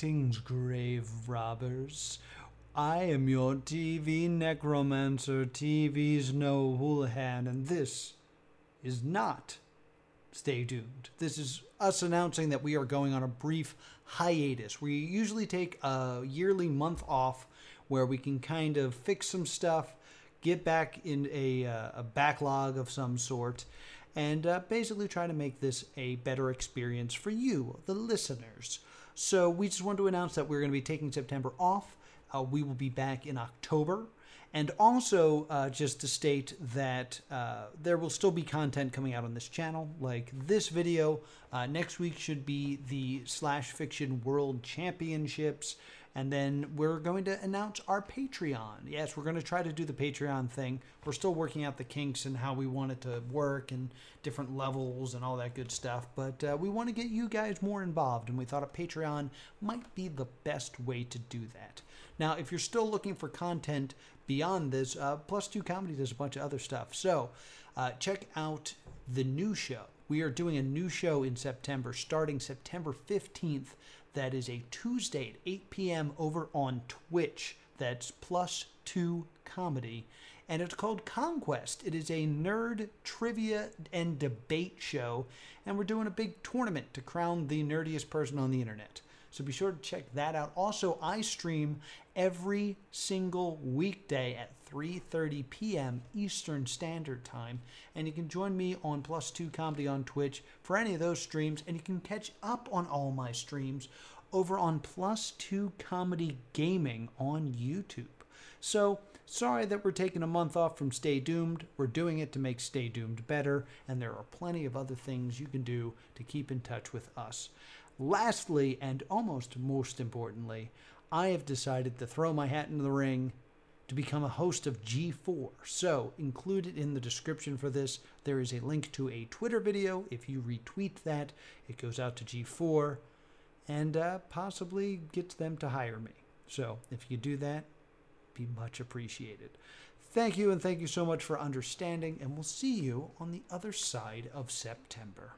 Greetings, grave robbers. I am your TV necromancer, TV's Noah Houlihan, and this is not Stay Doomed. This is us announcing that we are going on a brief hiatus. We usually take a yearly month off where we can kind of fix some stuff, get back in a, uh, a backlog of some sort, and uh, basically try to make this a better experience for you, the listeners. So we just wanted to announce that we're going to be taking September off. Uh, we will be back in October. And also, uh, just to state that uh, there will still be content coming out on this channel, like this video. Uh, next week should be the Slash Fiction World Championships. And then we're going to announce our Patreon. Yes, we're going to try to do the Patreon thing. We're still working out the kinks and how we want it to work and different levels and all that good stuff. But uh, we want to get you guys more involved, and we thought a Patreon might be the best way to do that. Now, if you're still looking for content beyond this, uh, Plus Two Comedy does a bunch of other stuff. So uh, check out the new show. We are doing a new show in September, starting September 15th. That is a Tuesday at 8 p.m. over on Twitch. That's Plus Two Comedy. And it's called Conquest. It is a nerd trivia and debate show. And we're doing a big tournament to crown the nerdiest person on the internet. So be sure to check that out. Also, I stream every single weekday at 3:30 p.m. Eastern Standard Time, and you can join me on Plus 2 Comedy on Twitch for any of those streams and you can catch up on all my streams over on Plus 2 Comedy Gaming on YouTube. So, sorry that we're taking a month off from Stay Doomed. We're doing it to make Stay Doomed better, and there are plenty of other things you can do to keep in touch with us. Lastly, and almost most importantly, I have decided to throw my hat into the ring to become a host of G4. So, included in the description for this, there is a link to a Twitter video. If you retweet that, it goes out to G4 and uh, possibly gets them to hire me. So, if you do that, be much appreciated. Thank you, and thank you so much for understanding, and we'll see you on the other side of September.